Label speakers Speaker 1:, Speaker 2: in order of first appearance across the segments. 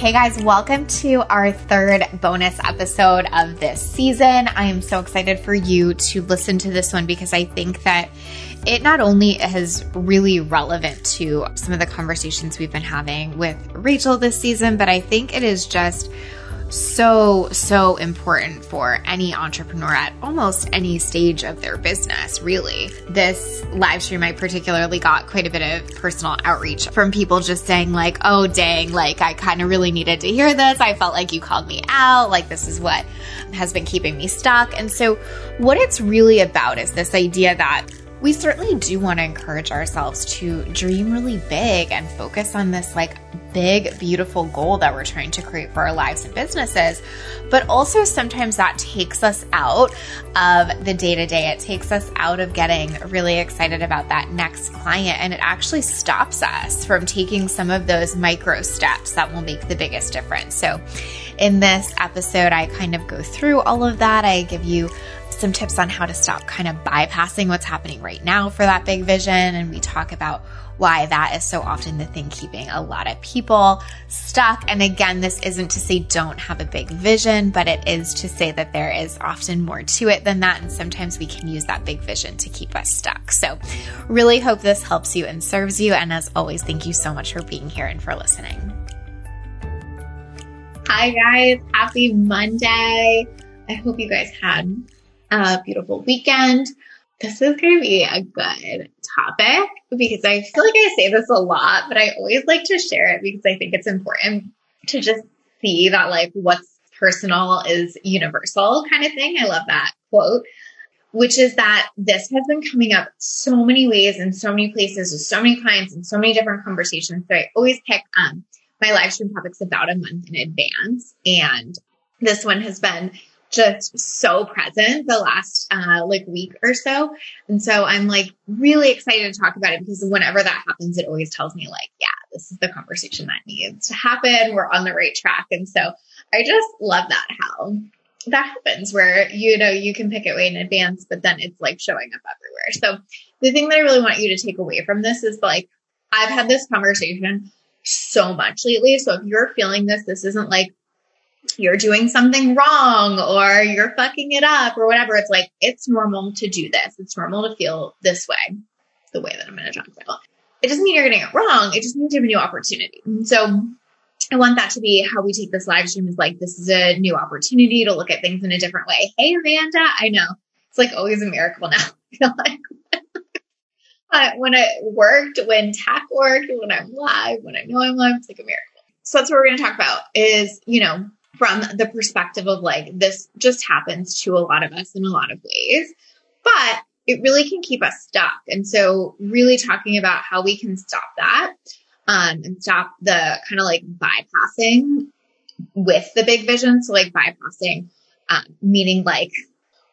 Speaker 1: Hey guys, welcome to our third bonus episode of this season. I am so excited for you to listen to this one because I think that it not only is really relevant to some of the conversations we've been having with Rachel this season, but I think it is just so, so important for any entrepreneur at almost any stage of their business, really. This live stream, I particularly got quite a bit of personal outreach from people just saying, like, oh, dang, like, I kind of really needed to hear this. I felt like you called me out. Like, this is what has been keeping me stuck. And so, what it's really about is this idea that we certainly do want to encourage ourselves to dream really big and focus on this like big, beautiful goal that we're trying to create for our lives and businesses. But also, sometimes that takes us out of the day to day. It takes us out of getting really excited about that next client. And it actually stops us from taking some of those micro steps that will make the biggest difference. So, in this episode, I kind of go through all of that. I give you some tips on how to stop kind of bypassing what's happening right now for that big vision. And we talk about why that is so often the thing keeping a lot of people stuck. And again, this isn't to say don't have a big vision, but it is to say that there is often more to it than that. And sometimes we can use that big vision to keep us stuck. So, really hope this helps you and serves you. And as always, thank you so much for being here and for listening. Hi, guys. Happy Monday. I hope you guys had a beautiful weekend. This is going to be a good topic because I feel like I say this a lot, but I always like to share it because I think it's important to just see that like what's personal is universal kind of thing. I love that quote, which is that this has been coming up so many ways in so many places with so many clients and so many different conversations. So I always pick um, my live stream topics about a month in advance. And this one has been just so present the last uh, like week or so. And so I'm like really excited to talk about it because whenever that happens, it always tells me like, yeah, this is the conversation that needs to happen. We're on the right track. And so I just love that how that happens where, you know, you can pick it way in advance, but then it's like showing up everywhere. So the thing that I really want you to take away from this is like, I've had this conversation so much lately. So if you're feeling this, this isn't like you're doing something wrong or you're fucking it up or whatever. It's like, it's normal to do this. It's normal to feel this way, the way that I'm going to talk about. It doesn't mean you're getting it wrong. It just means you have a new opportunity. And so I want that to be how we take this live stream is like, this is a new opportunity to look at things in a different way. Hey, Amanda, I know it's like always a miracle now. Like when it worked, when tech worked, when I'm live, when I know I'm live, it's like a miracle. So that's what we're going to talk about is, you know, from the perspective of like, this just happens to a lot of us in a lot of ways, but it really can keep us stuck. And so really talking about how we can stop that, um, and stop the kind of like bypassing with the big vision. So like bypassing, um, meaning like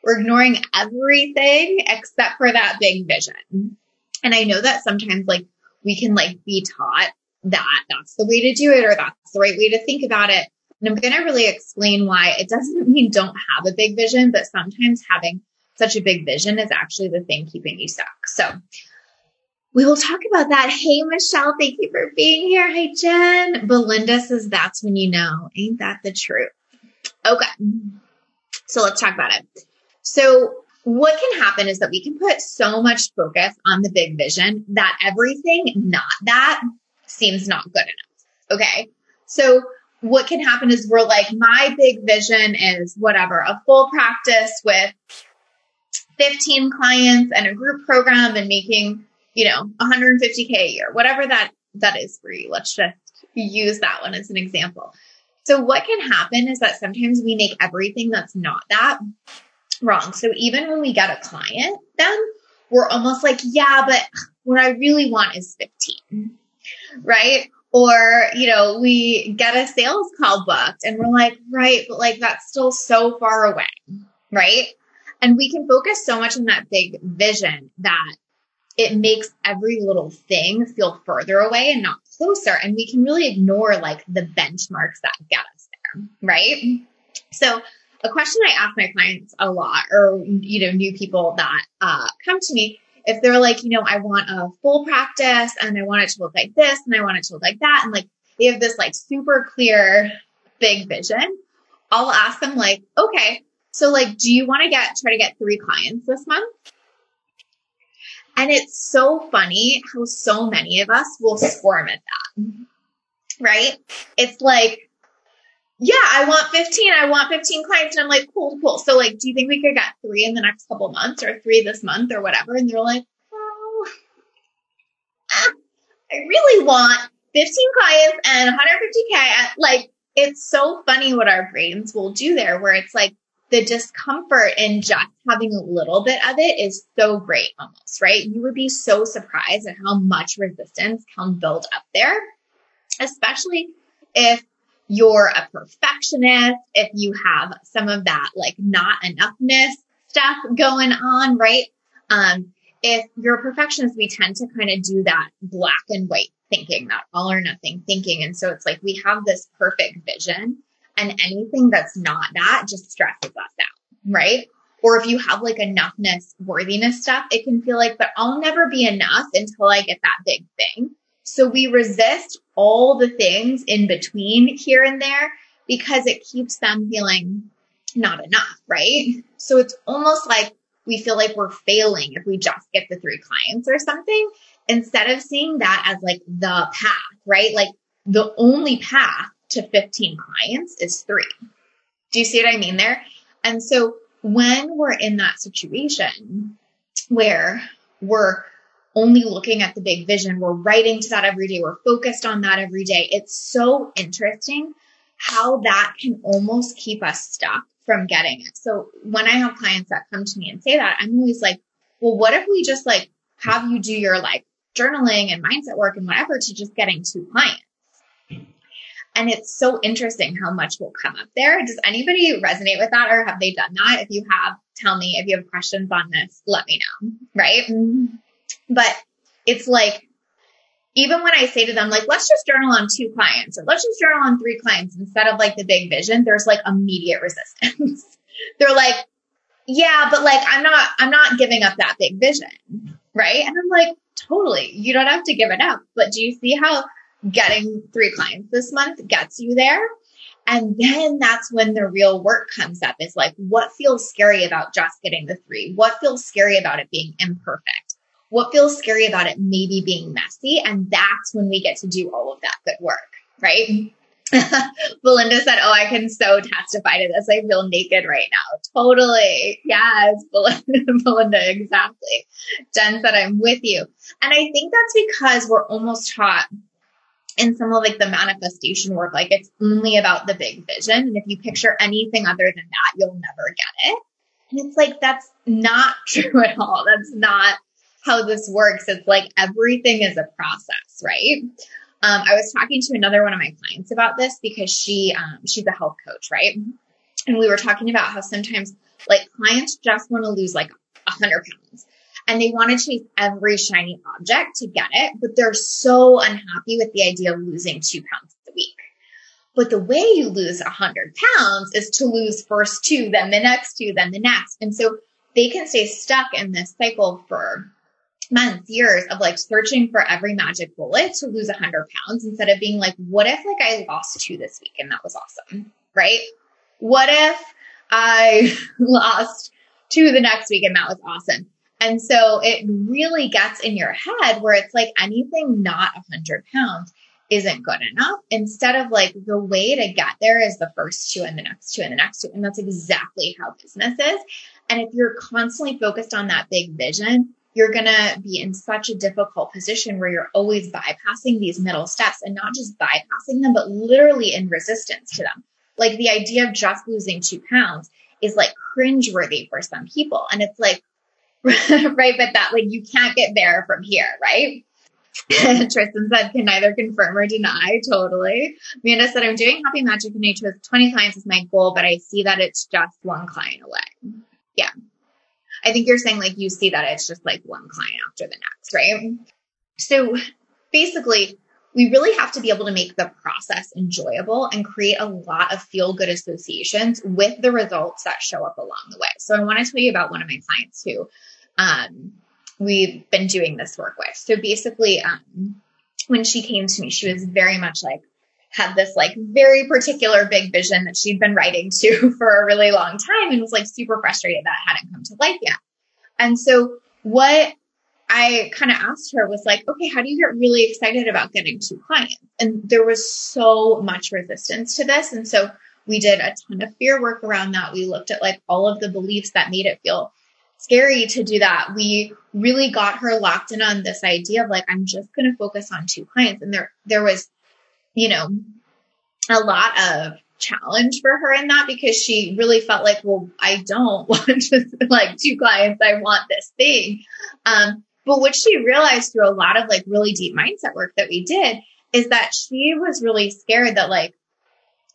Speaker 1: we're ignoring everything except for that big vision. And I know that sometimes like we can like be taught that that's the way to do it or that's the right way to think about it. And I'm going to really explain why it doesn't mean don't have a big vision, but sometimes having such a big vision is actually the thing keeping you stuck. So we will talk about that. Hey, Michelle, thank you for being here. Hey, Jen. Belinda says that's when you know. Ain't that the truth? Okay. So let's talk about it. So what can happen is that we can put so much focus on the big vision that everything not that seems not good enough. Okay. So what can happen is we're like, my big vision is whatever, a full practice with 15 clients and a group program and making, you know, 150K a year, whatever that, that is for you. Let's just use that one as an example. So what can happen is that sometimes we make everything that's not that wrong. So even when we get a client, then we're almost like, yeah, but what I really want is 15 right? Or, you know, we get a sales call booked and we're like, right, but like that's still so far away, right? And we can focus so much on that big vision that it makes every little thing feel further away and not closer. And we can really ignore like the benchmarks that get us there, right? So a question I ask my clients a lot, or you know, new people that uh, come to me, if they're like, you know, I want a full practice and I want it to look like this and I want it to look like that, and like they have this like super clear big vision, I'll ask them like, okay, so like, do you want to get try to get three clients this month? And it's so funny how so many of us will squirm at that. Right? It's like, yeah, I want 15. I want 15 clients. And I'm like, cool, cool. So like, do you think we could get three in the next couple months or three this month or whatever? And they're like, oh, ah, I really want 15 clients and 150K. Like, it's so funny what our brains will do there where it's like the discomfort in just having a little bit of it is so great almost, right? You would be so surprised at how much resistance can build up there, especially if you're a perfectionist, if you have some of that like not enoughness stuff going on, right? Um, if you're a perfectionist, we tend to kind of do that black and white thinking, that all or nothing thinking. And so it's like we have this perfect vision and anything that's not that just stresses us out, right? Or if you have like enoughness, worthiness stuff, it can feel like, but I'll never be enough until I get that big thing. So we resist all the things in between here and there because it keeps them feeling not enough, right? So it's almost like we feel like we're failing if we just get the three clients or something instead of seeing that as like the path, right? Like the only path to 15 clients is three. Do you see what I mean there? And so when we're in that situation where we're only looking at the big vision. We're writing to that every day. We're focused on that every day. It's so interesting how that can almost keep us stuck from getting it. So when I have clients that come to me and say that, I'm always like, well, what if we just like have you do your like journaling and mindset work and whatever to just getting two clients? And it's so interesting how much will come up there. Does anybody resonate with that or have they done that? If you have, tell me. If you have questions on this, let me know. Right? Mm-hmm. But it's like, even when I say to them, like, let's just journal on two clients or let's just journal on three clients instead of like the big vision, there's like immediate resistance. They're like, yeah, but like, I'm not, I'm not giving up that big vision. Right. And I'm like, totally. You don't have to give it up. But do you see how getting three clients this month gets you there? And then that's when the real work comes up is like, what feels scary about just getting the three? What feels scary about it being imperfect? What feels scary about it maybe being messy. And that's when we get to do all of that good work, right? Belinda said, Oh, I can so testify to this. I feel naked right now. Totally. Yes, Belinda, exactly. Jen said, I'm with you. And I think that's because we're almost taught in some of like the manifestation work, like it's only about the big vision. And if you picture anything other than that, you'll never get it. And it's like, that's not true at all. That's not how this works. It's like everything is a process, right? Um, I was talking to another one of my clients about this because she um, she's a health coach, right? And we were talking about how sometimes like clients just want to lose like a hundred pounds and they want to chase every shiny object to get it, but they're so unhappy with the idea of losing two pounds a week. But the way you lose a hundred pounds is to lose first two, then the next two, then the next. And so they can stay stuck in this cycle for months, years of like searching for every magic bullet to lose a hundred pounds instead of being like, what if like I lost two this week and that was awesome, right? What if I lost two the next week and that was awesome? And so it really gets in your head where it's like anything not a hundred pounds isn't good enough. Instead of like the way to get there is the first two and the next two and the next two. And that's exactly how business is. And if you're constantly focused on that big vision, you're going to be in such a difficult position where you're always bypassing these middle steps and not just bypassing them, but literally in resistance to them. Like the idea of just losing two pounds is like cringeworthy for some people. And it's like, right, but that like you can't get there from here, right? Tristan said, can neither confirm or deny. Totally. Amanda said, I'm doing Happy Magic and nature with 20 clients is my goal, but I see that it's just one client away. Yeah. I think you're saying like you see that it's just like one client after the next, right? So basically, we really have to be able to make the process enjoyable and create a lot of feel good associations with the results that show up along the way. So I want to tell you about one of my clients who um, we've been doing this work with. So basically, um, when she came to me, she was very much like, had this like very particular big vision that she'd been writing to for a really long time and was like super frustrated that hadn't come to life yet. And so what I kind of asked her was like, okay, how do you get really excited about getting two clients? And there was so much resistance to this. And so we did a ton of fear work around that. We looked at like all of the beliefs that made it feel scary to do that. We really got her locked in on this idea of like, I'm just going to focus on two clients. And there, there was, you know, a lot of challenge for her in that because she really felt like, well, I don't want just like two clients. I want this thing. Um, but what she realized through a lot of like really deep mindset work that we did is that she was really scared that like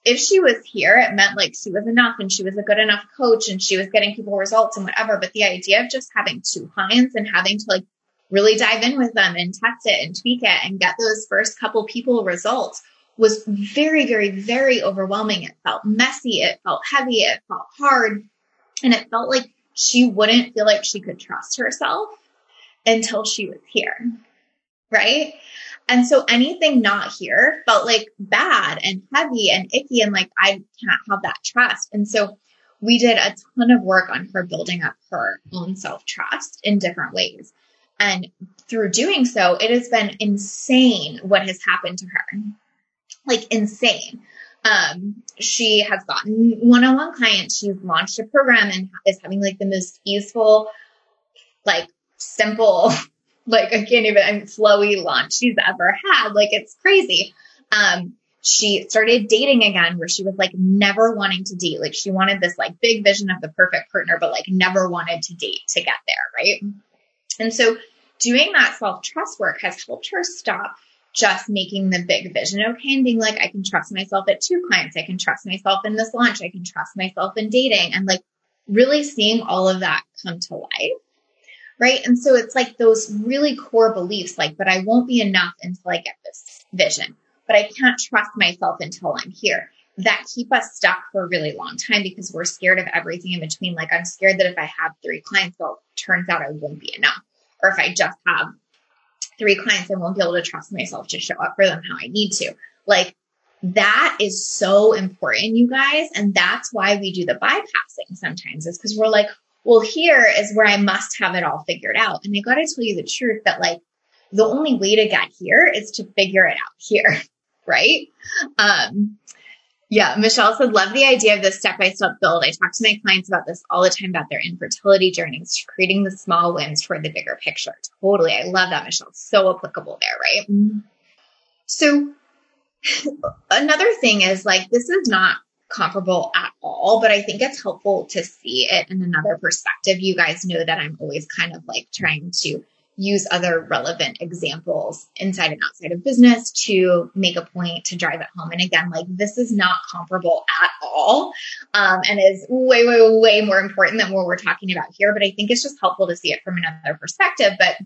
Speaker 1: if she was here, it meant like she was enough and she was a good enough coach and she was getting people results and whatever. But the idea of just having two clients and having to like really dive in with them and test it and tweak it and get those first couple people results was very, very, very overwhelming. It felt messy. It felt heavy. It felt hard. And it felt like she wouldn't feel like she could trust herself until she was here. Right. And so anything not here felt like bad and heavy and icky and like I can't have that trust. And so we did a ton of work on her building up her own self trust in different ways. And through doing so, it has been insane what has happened to her. Like insane. Um, she has gotten one-on-one clients. She's launched a program and is having like the most easeful, like simple, like I can't even, I'm flowy launch she's ever had. Like it's crazy. Um, she started dating again where she was like never wanting to date. Like she wanted this like big vision of the perfect partner, but like never wanted to date to get there. Right. And so doing that self trust work has helped her stop just making the big vision okay and being like, I can trust myself at two clients. I can trust myself in this launch. I can trust myself in dating and like really seeing all of that come to life right? And so it's like those really core beliefs, like, but I won't be enough until I get this vision, but I can't trust myself until I'm here. That keep us stuck for a really long time because we're scared of everything in between. Like, I'm scared that if I have three clients, well, turns out I won't be enough. Or if I just have three clients, I won't be able to trust myself to show up for them how I need to. Like, that is so important, you guys. And that's why we do the bypassing sometimes is because we're like, well, here is where I must have it all figured out. And I got to tell you the truth that like the only way to get here is to figure it out here. Right. Um, yeah, Michelle said, love the idea of this step by step build. I talk to my clients about this all the time about their infertility journeys, creating the small wins toward the bigger picture. Totally. I love that, Michelle. So applicable there, right? Mm-hmm. So another thing is like, this is not comparable at all, but I think it's helpful to see it in another perspective. You guys know that I'm always kind of like trying to use other relevant examples inside and outside of business to make a point to drive it home. And again, like this is not comparable at all. Um, and is way, way, way more important than what we're talking about here. But I think it's just helpful to see it from another perspective. But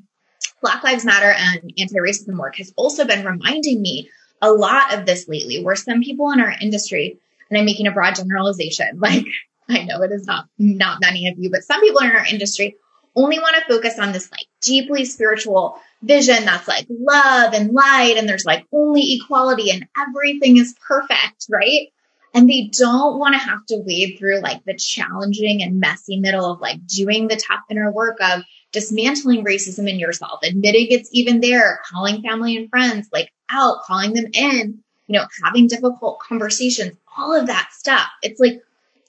Speaker 1: Black Lives Matter and anti-racism work has also been reminding me a lot of this lately, where some people in our industry and I'm making a broad generalization. Like I know it is not, not many of you, but some people in our industry only want to focus on this like deeply spiritual vision that's like love and light and there's like only equality and everything is perfect, right? And they don't want to have to wade through like the challenging and messy middle of like doing the tough inner work of dismantling racism in yourself, admitting it's even there, calling family and friends like out, calling them in, you know, having difficult conversations, all of that stuff. It's like,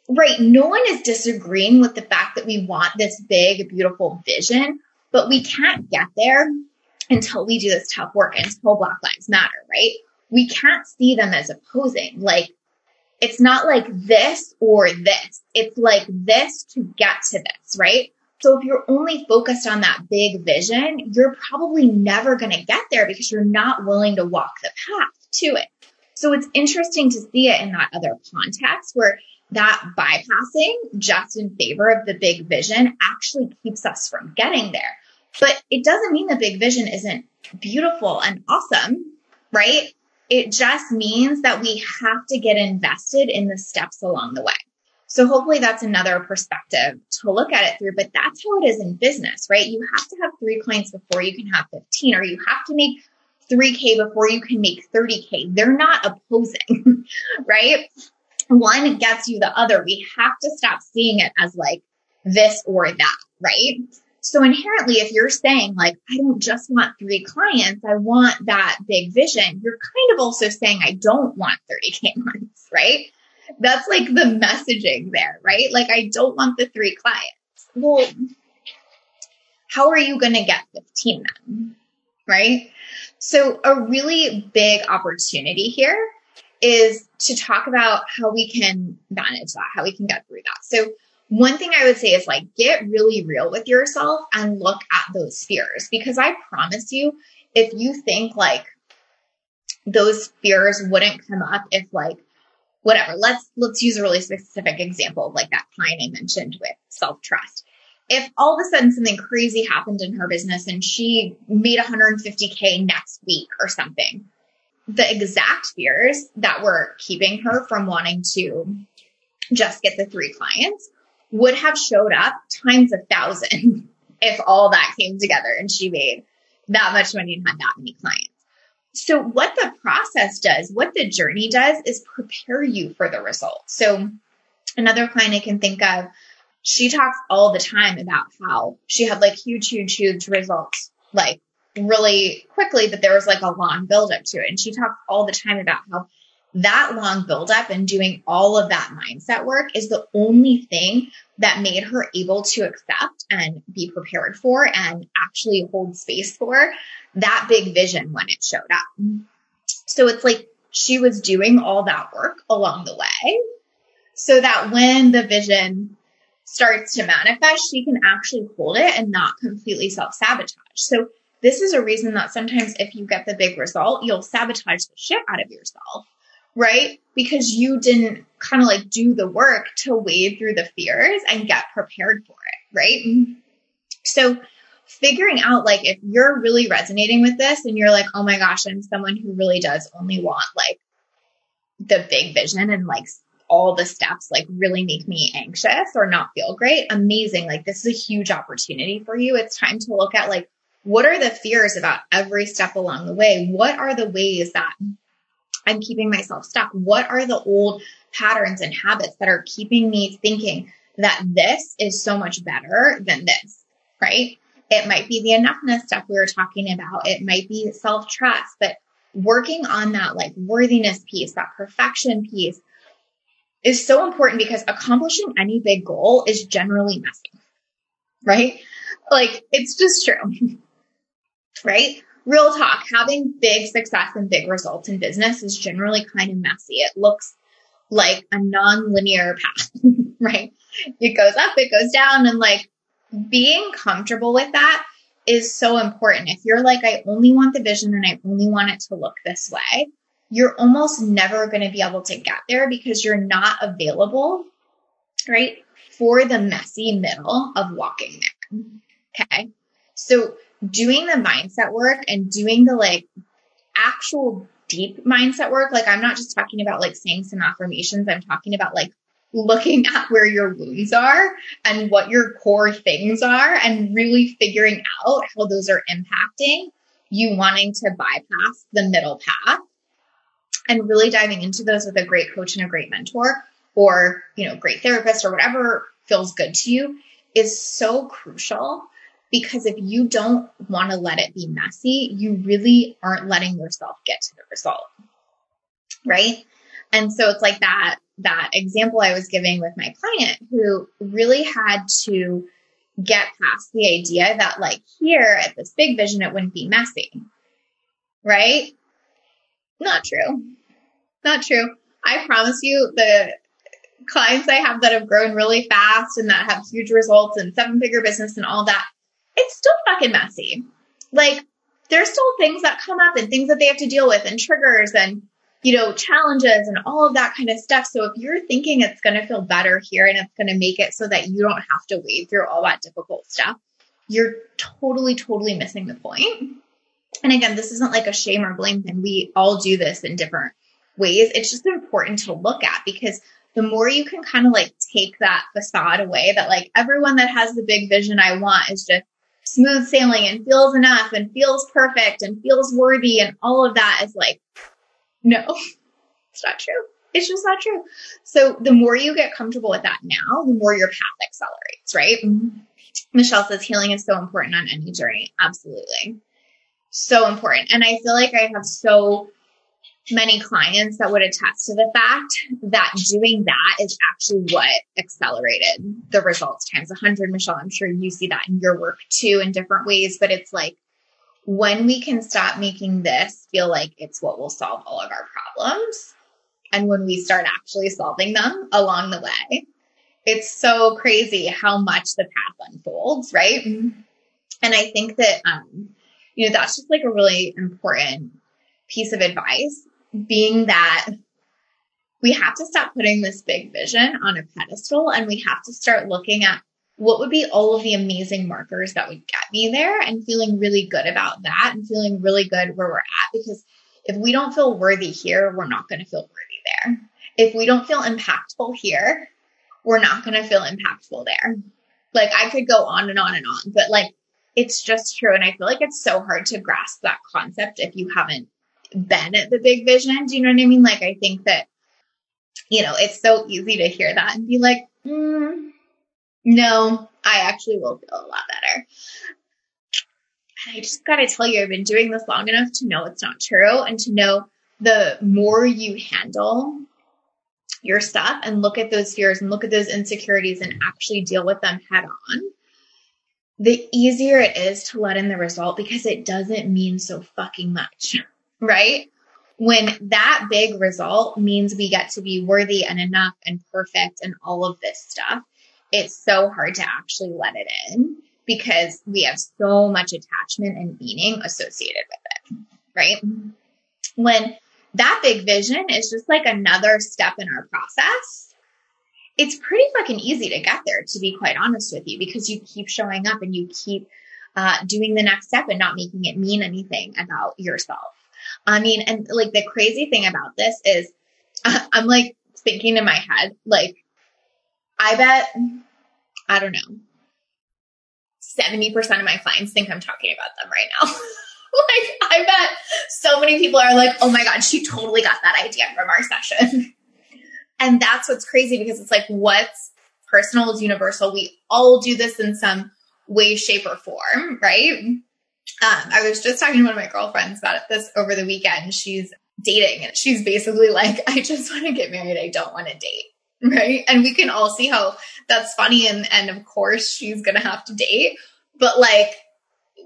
Speaker 1: right, no one is disagreeing with the fact that we want this big, beautiful vision, but we can't get there until we do this tough work, until Black Lives Matter, right? We can't see them as opposing. Like, it's not like this or this. It's like this to get to this, right? So if you're only focused on that big vision, you're probably never going to get there because you're not willing to walk the path to it. So it's interesting to see it in that other context where that bypassing just in favor of the big vision actually keeps us from getting there. But it doesn't mean the big vision isn't beautiful and awesome, right? It just means that we have to get invested in the steps along the way. So hopefully that's another perspective to look at it through, but that's how it is in business, right? You have to have three clients before you can have 15 or you have to make 3K before you can make 30K. They're not opposing, right? One gets you the other. We have to stop seeing it as like this or that, right? So inherently, if you're saying like, I don't just want three clients, I want that big vision, you're kind of also saying, I don't want 30 clients, right? That's like the messaging there, right? Like, I don't want the three clients. Well, how are you going to get 15 then? Right? So a really big opportunity here is to talk about how we can manage that, how we can get through that. So one thing I would say is like get really real with yourself and look at those fears because I promise you, if you think like those fears wouldn't come up if like whatever, let's let's use a really specific example like that client I mentioned with self-trust. If all of a sudden something crazy happened in her business and she made 150k next week or something, the exact fears that were keeping her from wanting to just get the three clients would have showed up times a thousand if all that came together and she made that much money and had that many clients. So what the process does, what the journey does is prepare you for the result. So another client I can think of, she talks all the time about how she had like huge, huge, huge results, like really quickly, but there was like a long buildup to it. And she talks all the time about how that long buildup and doing all of that mindset work is the only thing that made her able to accept and be prepared for and actually hold space for that big vision when it showed up. So it's like she was doing all that work along the way so that when the vision starts to manifest, she can actually hold it and not completely self sabotage. So this is a reason that sometimes if you get the big result, you'll sabotage the shit out of yourself right? Because you didn't kind of like do the work to wade through the fears and get prepared for it, right? So figuring out like if you're really resonating with this and you're like, oh my gosh, I'm someone who really does only want like the big vision and like all the steps like really make me anxious or not feel great, amazing. Like this is a huge opportunity for you. It's time to look at like, what are the fears about every step along the way? What are the ways that I'm keeping myself stuck? What are the old patterns and habits that are keeping me thinking that this is so much better than this, right? It might be the enoughness stuff we were talking about. It might be self trust, but working on that like worthiness piece, that perfection piece is so important because accomplishing any big goal is generally messy, right? Like it's just true, right? real talk, having big success and big results in business is generally kind of messy. It looks like a non-linear path, right? It goes up, it goes down, and like being comfortable with that is so important. If you're like, I only want the vision and I only want it to look this way, you're almost never going to be able to get there because you're not available, right? For the messy middle of walking there. Okay. So doing the mindset work and doing the like actual deep mindset work, like I'm not just talking about like saying some affirmations, I'm talking about like looking at where your wounds are and what your core things are and really figuring out how those are impacting you wanting to bypass the middle path and really diving into those with a great coach and a great mentor or, you know, great therapist or whatever feels good to you is so crucial because if you don't want to let it be messy, you really aren't letting yourself get to the result. Right. And so it's like that, that example I was giving with my client who really had to get past the idea that like here at this big vision, it wouldn't be messy. Right? Not true. Not true. I promise you the clients I have that have grown really fast and that have huge results and seven figure business and all that, it's still fucking messy. Like there's still things that come up and things that they have to deal with and triggers and you know, challenges and all of that kind of stuff. So if you're thinking it's going to feel better here and it's going to make it so that you don't have to wade through all that difficult stuff, you're totally, totally missing the point. And again, this isn't like a shame or blame thing. We all do this in different ways. It's just important to look at because the more you can kind of like take that facade away that like everyone that has the big vision I want is just smooth sailing and feels enough and feels perfect and feels worthy and all of that is like, no, it's not true. It's just not true. So the more you get comfortable with that now, the more your path accelerates, right? Mm-hmm. Michelle says healing is so important on any journey. Absolutely. So important. And I feel like I have so many clients that would attest to the fact that doing that is actually what accelerated the results times 100. Michelle, I'm sure you see that in your work too in different ways, but it's like when we can stop making this feel like it's what will solve all of our problems, and when we start actually solving them along the way, it's so crazy how much the path unfolds, right? And I think that, um, you know, that's just like a really important piece of advice being that we have to stop putting this big vision on a pedestal and we have to start looking at what would be all of the amazing markers that would get me there and feeling really good about that and feeling really good where we're at because if we don't feel worthy here, we're not going to feel worthy there. If we don't feel impactful here, we're not going to feel impactful there. Like I could go on and on and on, but like it's just true. And I feel like it's so hard to grasp that concept if you haven't been at the big vision. Do you know what I mean? Like, I think that, you know, it's so easy to hear that and be like, mm, no, I actually will feel a lot better. And I just got to tell you, I've been doing this long enough to know it's not true and to know the more you handle your stuff and look at those fears and look at those insecurities and actually deal with them head on, the easier it is to let in the result because it doesn't mean so fucking much right? When that big result means we get to be worthy and enough and perfect and all of this stuff, it's so hard to actually let it in because we have so much attachment and meaning associated with it, right? When that big vision is just like another step in our process, it's pretty fucking easy to get there, to be quite honest with you, because you keep showing up and you keep uh, doing the next step and not making it mean anything about yourself. I mean, and like the crazy thing about this is uh, I'm like thinking in my head, like, I bet, I don't know, 70% of my clients think I'm talking about them right now. like, I bet so many people are like, oh my God, she totally got that idea from our session. and that's what's crazy because it's like, what's personal is universal. We all do this in some way, shape, or form, right? Um, I was just talking to one of my girlfriends about this over the weekend. She's dating and she's basically like, I just want to get married. I don't want to date. Right. And we can all see how that's funny. And, and of course she's going to have to date, but like,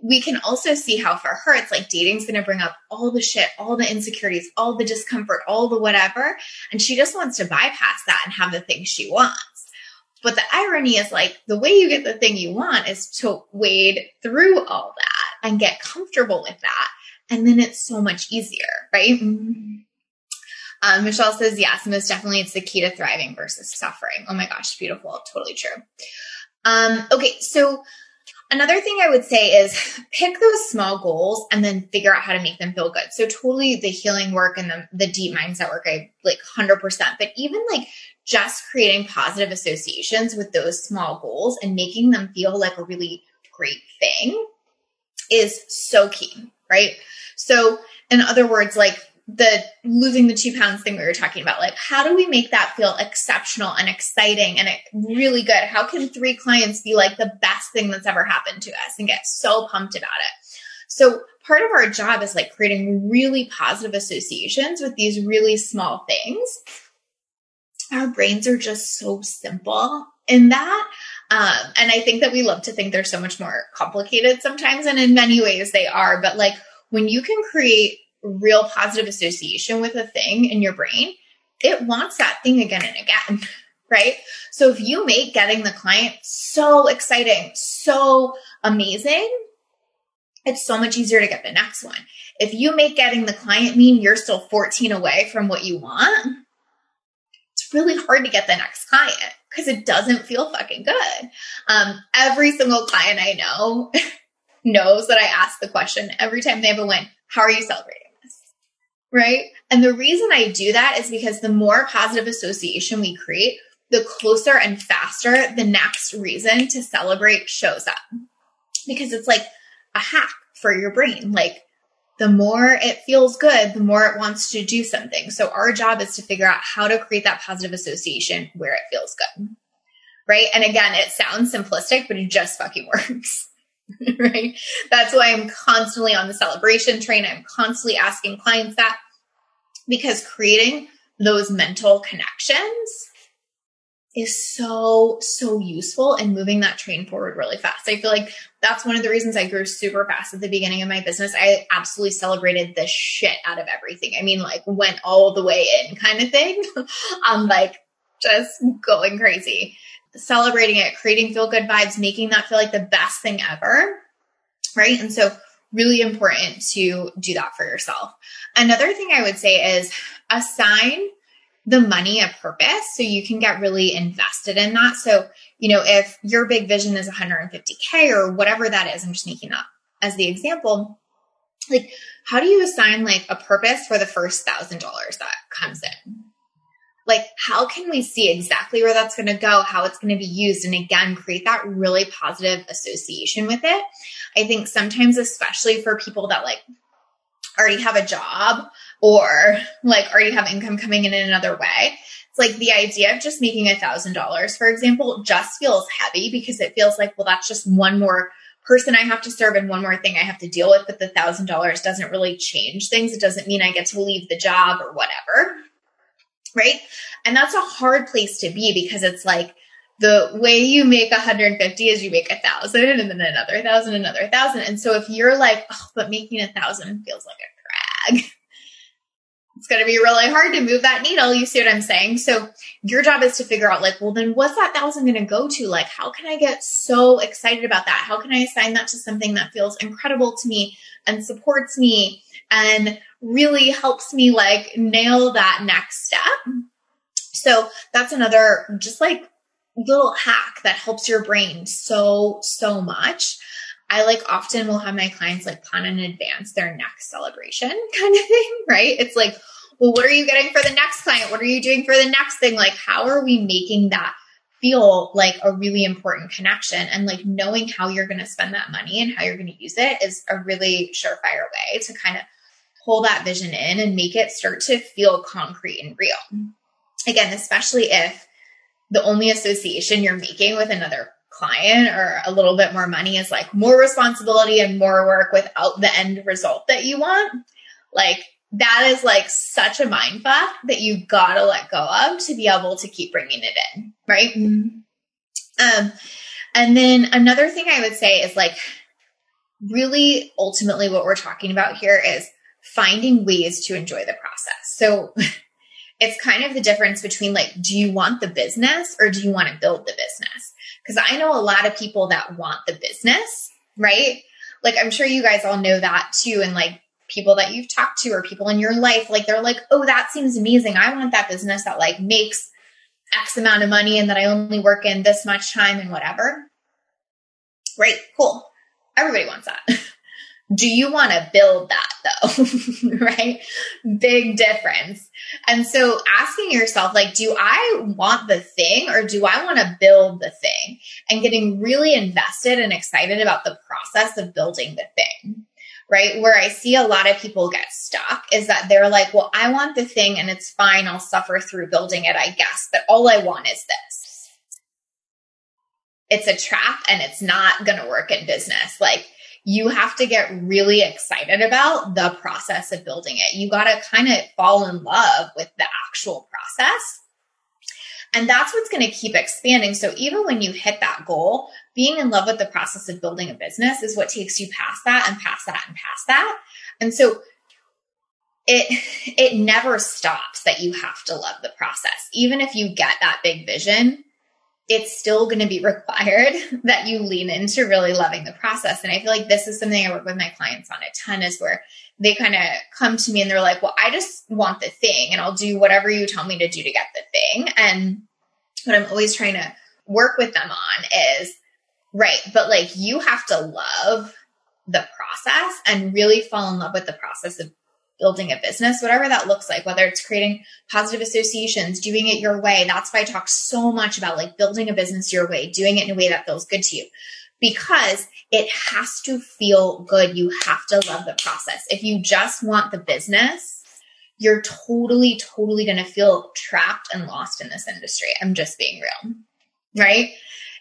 Speaker 1: we can also see how for her, it's like dating's going to bring up all the shit, all the insecurities, all the discomfort, all the whatever. And she just wants to bypass that and have the things she wants. But the irony is like the way you get the thing you want is to wade through all that and get comfortable with that. And then it's so much easier, right? Um, Michelle says, yes, most definitely it's the key to thriving versus suffering. Oh my gosh, beautiful. Totally true. Um, okay. So another thing I would say is pick those small goals and then figure out how to make them feel good. So totally the healing work and the, the deep mindset work, I like 100%, but even like just creating positive associations with those small goals and making them feel like a really great thing is so key, right? So, in other words, like the losing the two pounds thing we were talking about, like how do we make that feel exceptional and exciting and really good? How can three clients be like the best thing that's ever happened to us and get so pumped about it? So, part of our job is like creating really positive associations with these really small things. Our brains are just so simple in that um, and I think that we love to think they're so much more complicated sometimes, and in many ways they are. But like when you can create real positive association with a thing in your brain, it wants that thing again and again, right? So if you make getting the client so exciting, so amazing, it's so much easier to get the next one. If you make getting the client mean you're still 14 away from what you want, it's really hard to get the next client because it doesn't feel fucking good. Um, every single client I know knows that I ask the question every time they have a win, how are you celebrating this? Right? And the reason I do that is because the more positive association we create, the closer and faster the next reason to celebrate shows up. Because it's like a hack for your brain. Like the more it feels good, the more it wants to do something. So our job is to figure out how to create that positive association where it feels good. Right. And again, it sounds simplistic, but it just fucking works. right. That's why I'm constantly on the celebration train. I'm constantly asking clients that because creating those mental connections is so, so useful in moving that train forward really fast. I feel like that's one of the reasons I grew super fast at the beginning of my business. I absolutely celebrated the shit out of everything. I mean, like went all the way in kind of thing. I'm like just going crazy, celebrating it, creating feel good vibes, making that feel like the best thing ever. Right. And so really important to do that for yourself. Another thing I would say is assign the money a purpose so you can get really invested in that. So, you know, if your big vision is 150K or whatever that is, I'm just making that as the example. Like, how do you assign like a purpose for the first thousand dollars that comes in? Like, how can we see exactly where that's going to go, how it's going to be used, and again, create that really positive association with it? I think sometimes, especially for people that like already have a job or like already have income coming in in another way. It's like the idea of just making a thousand dollars, for example, just feels heavy because it feels like, well, that's just one more person I have to serve and one more thing I have to deal with. But the thousand dollars doesn't really change things. It doesn't mean I get to leave the job or whatever. Right. And that's a hard place to be because it's like, the way you make 150 is you make a thousand and then another thousand, another thousand. And so if you're like, oh, but making a thousand feels like a drag, it's going to be really hard to move that needle. You see what I'm saying? So your job is to figure out like, well, then what's that thousand going to go to? Like, how can I get so excited about that? How can I assign that to something that feels incredible to me and supports me and really helps me like nail that next step? So that's another just like little hack that helps your brain so, so much. I like often will have my clients like plan in advance their next celebration kind of thing, right? It's like, well, what are you getting for the next client? What are you doing for the next thing? Like, how are we making that feel like a really important connection? And like knowing how you're going to spend that money and how you're going to use it is a really surefire way to kind of pull that vision in and make it start to feel concrete and real. Again, especially if the only association you're making with another client or a little bit more money is like more responsibility and more work without the end result that you want. Like that is like such a mind fuck that you gotta let go of to be able to keep bringing it in, right? Mm-hmm. Um, and then another thing I would say is like really ultimately what we're talking about here is finding ways to enjoy the process. So it's kind of the difference between like, do you want the business or do you want to build the business? Because I know a lot of people that want the business, right? Like, I'm sure you guys all know that too. And like, people that you've talked to or people in your life, like, they're like, oh, that seems amazing. I want that business that like makes X amount of money and that I only work in this much time and whatever. Right. Cool. Everybody wants that. Do you want to build that though? right? Big difference. And so asking yourself, like, do I want the thing or do I want to build the thing? And getting really invested and excited about the process of building the thing. Right. Where I see a lot of people get stuck is that they're like, well, I want the thing and it's fine. I'll suffer through building it, I guess. But all I want is this. It's a trap and it's not going to work in business. Like, you have to get really excited about the process of building it. You got to kind of fall in love with the actual process. And that's what's going to keep expanding. So even when you hit that goal, being in love with the process of building a business is what takes you past that and past that and past that. And so it it never stops that you have to love the process. Even if you get that big vision, it's still going to be required that you lean into really loving the process. And I feel like this is something I work with my clients on a ton is where they kind of come to me and they're like, well, I just want the thing and I'll do whatever you tell me to do to get the thing. And what I'm always trying to work with them on is, right, but like you have to love the process and really fall in love with the process of building a business, whatever that looks like, whether it's creating positive associations, doing it your way. That's why I talk so much about like building a business your way, doing it in a way that feels good to you because it has to feel good. You have to love the process. If you just want the business, you're totally, totally going to feel trapped and lost in this industry. I'm just being real, right?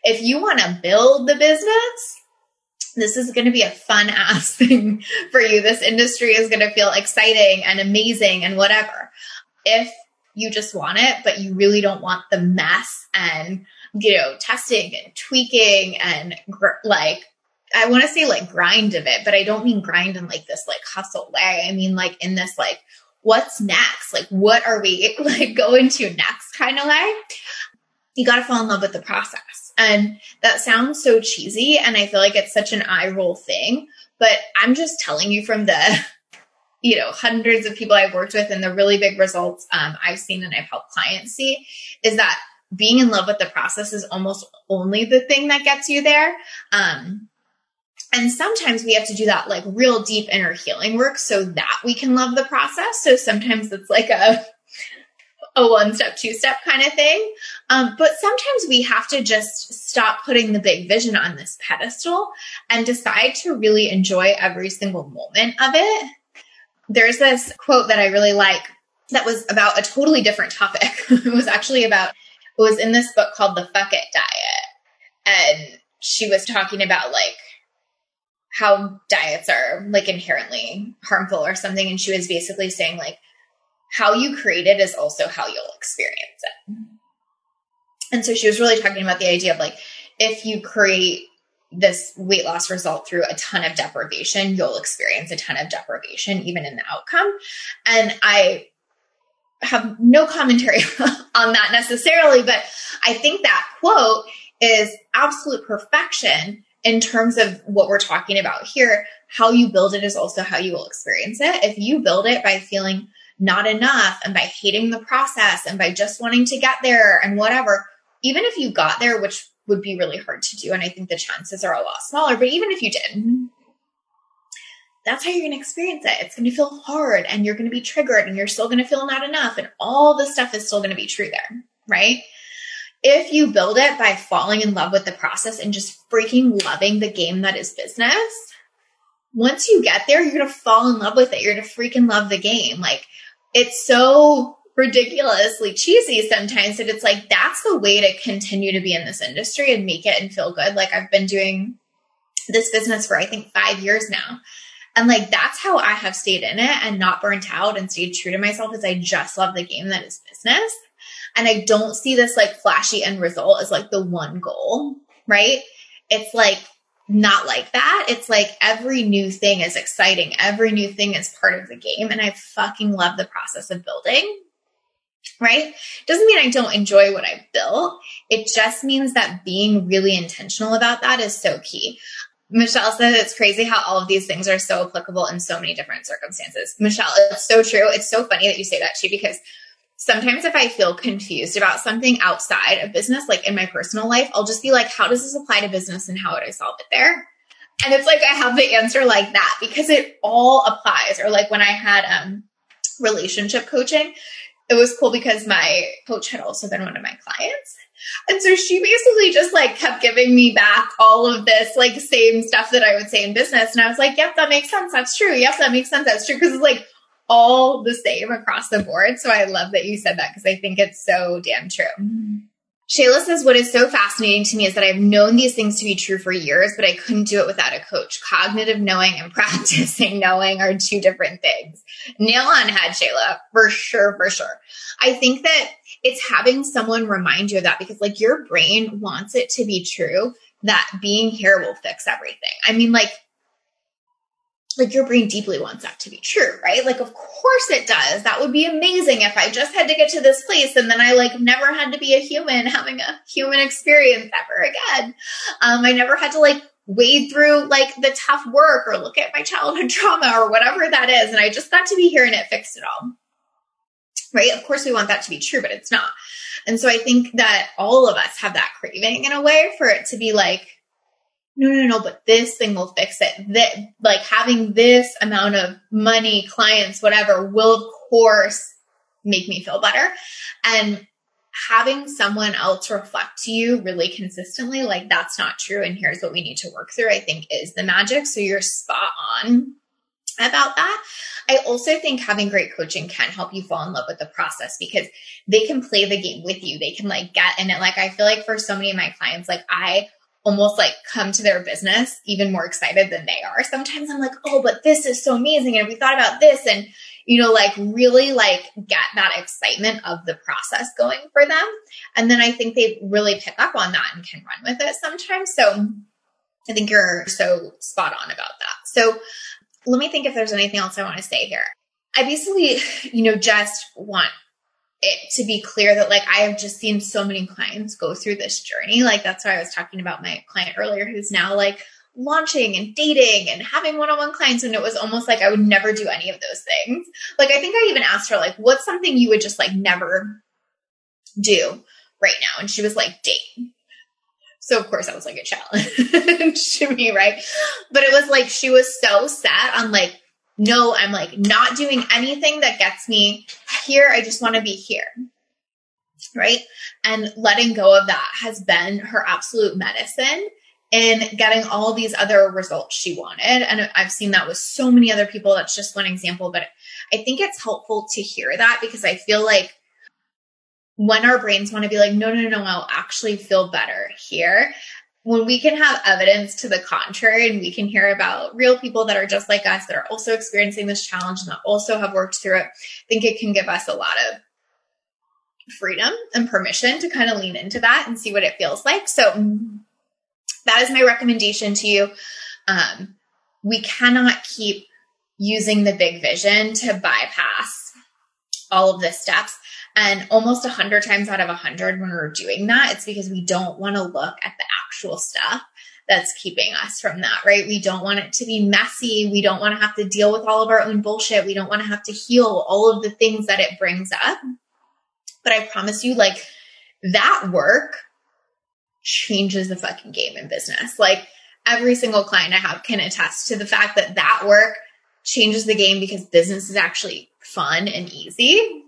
Speaker 1: If you want to build the business, this is going to be a fun ass thing for you. This industry is going to feel exciting and amazing and whatever. If you just want it, but you really don't want the mess and, you know, testing and tweaking and gr- like, I want to say like grind of it, but I don't mean grind in like this like hustle way. I mean like in this like, what's next? Like, what are we like going to next kind of way? You got to fall in love with the process. And that sounds so cheesy. And I feel like it's such an eye roll thing. But I'm just telling you from the, you know, hundreds of people I've worked with and the really big results um, I've seen and I've helped clients see is that being in love with the process is almost only the thing that gets you there. Um, and sometimes we have to do that like real deep inner healing work so that we can love the process. So sometimes it's like a a one step, two step kind of thing. Um, but sometimes we have to just stop putting the big vision on this pedestal and decide to really enjoy every single moment of it. There's this quote that I really like that was about a totally different topic. it was actually about, it was in this book called The Fuck It Diet. And she was talking about like how diets are like inherently harmful or something. And she was basically saying like, how you create it is also how you'll experience it. And so she was really talking about the idea of like, if you create this weight loss result through a ton of deprivation, you'll experience a ton of deprivation, even in the outcome. And I have no commentary on that necessarily, but I think that quote is absolute perfection in terms of what we're talking about here. How you build it is also how you will experience it. If you build it by feeling not enough and by hating the process and by just wanting to get there and whatever, even if you got there, which would be really hard to do, and I think the chances are a lot smaller, but even if you did, that's how you're going to experience it. It's going to feel hard and you're going to be triggered and you're still going to feel not enough and all the stuff is still going to be true there, right? If you build it by falling in love with the process and just freaking loving the game that is business, once you get there, you're going to fall in love with it. You're going to freaking love the game. Like it's so ridiculously cheesy sometimes that it's like that's the way to continue to be in this industry and make it and feel good. Like I've been doing this business for I think five years now. And like that's how I have stayed in it and not burnt out and stayed true to myself is I just love the game that is business. And I don't see this like flashy end result as like the one goal, right? It's like not like that. It's like every new thing is exciting. Every new thing is part of the game. And I fucking love the process of building. Right? Doesn't mean I don't enjoy what I've built. It just means that being really intentional about that is so key. Michelle said it's crazy how all of these things are so applicable in so many different circumstances. Michelle, it's so true. It's so funny that you say that too, because sometimes if I feel confused about something outside of business, like in my personal life, I'll just be like, how does this apply to business and how would I solve it there? And it's like I have the answer like that because it all applies. Or like when I had um relationship coaching, it was cool because my coach had also been one of my clients. And so she basically just like kept giving me back all of this like same stuff that I would say in business. And I was like, yep, that makes sense. That's true. Yep, that makes sense. That's true. Cause it's like all the same across the board. So I love that you said that because I think it's so damn true. Shayla says, What is so fascinating to me is that I've known these things to be true for years, but I couldn't do it without a coach. Cognitive knowing and practicing knowing are two different things. Nail on head, Shayla, for sure, for sure. I think that it's having someone remind you of that because, like, your brain wants it to be true that being here will fix everything. I mean, like, like your brain deeply wants that to be true, right? Like, of course it does. That would be amazing if I just had to get to this place and then I like never had to be a human having a human experience ever again. Um, I never had to like wade through like the tough work or look at my childhood trauma or whatever that is. And I just got to be here and it fixed it all. Right. Of course we want that to be true, but it's not. And so I think that all of us have that craving in a way for it to be like, no, no, no, but this thing will fix it. That like having this amount of money, clients, whatever will of course make me feel better. And having someone else reflect to you really consistently, like that's not true. And here's what we need to work through, I think is the magic. So you're spot on about that. I also think having great coaching can help you fall in love with the process because they can play the game with you. They can like get in it. Like I feel like for so many of my clients, like I almost like come to their business even more excited than they are. Sometimes I'm like, oh, but this is so amazing. And we thought about this and, you know, like really like get that excitement of the process going for them. And then I think they really pick up on that and can run with it sometimes. So I think you're so spot on about that. So let me think if there's anything else I want to say here. I basically, you know, just want it to be clear that like I have just seen so many clients go through this journey. Like that's why I was talking about my client earlier who's now like launching and dating and having one-on-one clients and it was almost like I would never do any of those things. Like I think I even asked her like what's something you would just like never do right now and she was like date. So of course that was like a challenge to me, right? But it was like she was so set on like no, I'm like not doing anything that gets me here. I just want to be here. Right. And letting go of that has been her absolute medicine in getting all these other results she wanted. And I've seen that with so many other people. That's just one example, but I think it's helpful to hear that because I feel like when our brains want to be like, no, no, no, no I'll actually feel better here when we can have evidence to the contrary and we can hear about real people that are just like us that are also experiencing this challenge and that also have worked through it, I think it can give us a lot of freedom and permission to kind of lean into that and see what it feels like. So that is my recommendation to you. Um, we cannot keep using the big vision to bypass all of the steps. And almost a hundred times out of a hundred when we're doing that, it's because we don't want to look at the actual stuff that's keeping us from that, right? We don't want it to be messy. We don't want to have to deal with all of our own bullshit. We don't want to have to heal all of the things that it brings up. But I promise you, like that work changes the fucking game in business. Like every single client I have can attest to the fact that that work changes the game because business is actually fun and easy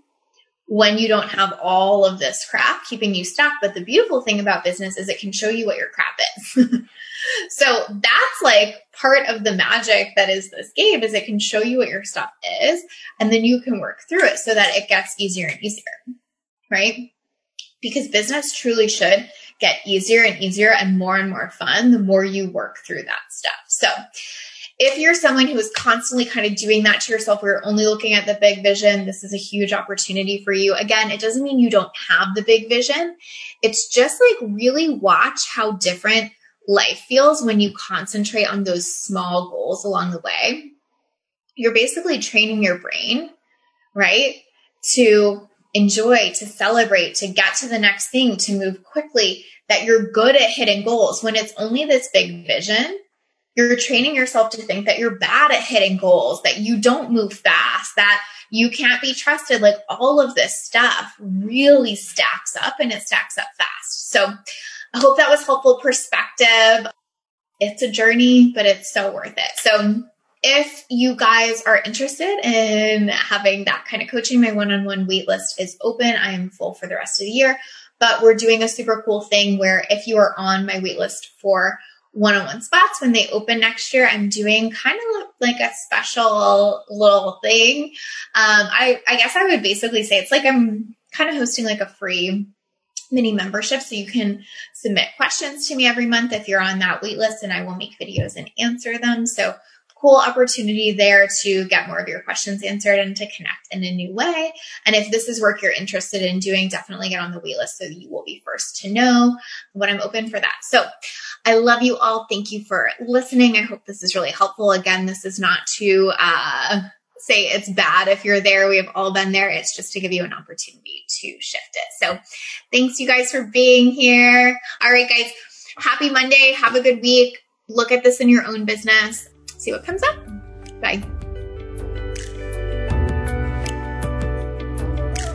Speaker 1: when you don't have all of this crap keeping you stuck. But the beautiful thing about business is it can show you what your crap is. so that's like part of the magic that is this game is it can show you what your stuff is and then you can work through it so that it gets easier and easier. Right? Because business truly should get easier and easier and more and more fun the more you work through that stuff. So if you're someone who is constantly kind of doing that to yourself, where you're only looking at the big vision, this is a huge opportunity for you. Again, it doesn't mean you don't have the big vision. It's just like really watch how different life feels when you concentrate on those small goals along the way. You're basically training your brain, right? To enjoy, to celebrate, to get to the next thing, to move quickly, that you're good at hitting goals. When it's only this big vision, you're training yourself to think that you're bad at hitting goals, that you don't move fast, that you can't be trusted. Like all of this stuff really stacks up and it stacks up fast. So I hope that was helpful perspective. It's a journey, but it's so worth it. So if you guys are interested in having that kind of coaching, my one-on-one waitlist is open. I am full for the rest of the year, but we're doing a super cool thing where if you are on my waitlist for one-on-one spots when they open next year. I'm doing kind of like a special little thing. Um, I, I guess I would basically say it's like I'm kind of hosting like a free mini membership so you can submit questions to me every month if you're on that wait list and I will make videos and answer them. So cool opportunity there to get more of your questions answered and to connect in a new way. And if this is work you're interested in doing, definitely get on the waitlist so you will be first to know when I'm open for that. So I love you all. Thank you for listening. I hope this is really helpful. Again, this is not to uh, say it's bad if you're there. We have all been there. It's just to give you an opportunity to shift it. So thanks you guys for being here. All right, guys. Happy Monday. Have a good week. Look at this in your own business. See what comes up. Bye.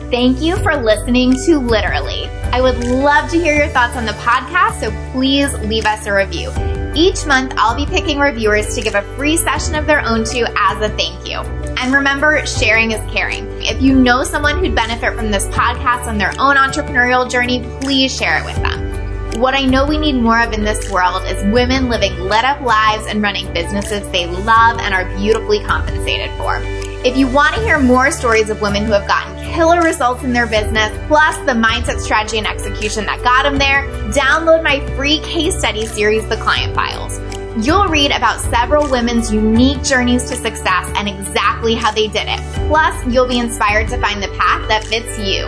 Speaker 1: Thank you for listening to Literally. I would love to hear your thoughts on the podcast, so please leave us a review. Each month, I'll be picking reviewers to give a free session of their own to as a thank you. And remember, sharing is caring. If you know someone who'd benefit from this podcast on their own entrepreneurial journey, please share it with them. What I know we need more of in this world is women living lit up lives and running businesses they love and are beautifully compensated for. If you want to hear more stories of women who have gotten killer results in their business, plus the mindset, strategy, and execution that got them there, download my free case study series, The Client Files. You'll read about several women's unique journeys to success and exactly how they did it. Plus, you'll be inspired to find the path that fits you.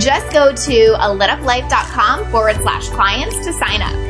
Speaker 1: Just go to a lituplife.com forward slash clients to sign up.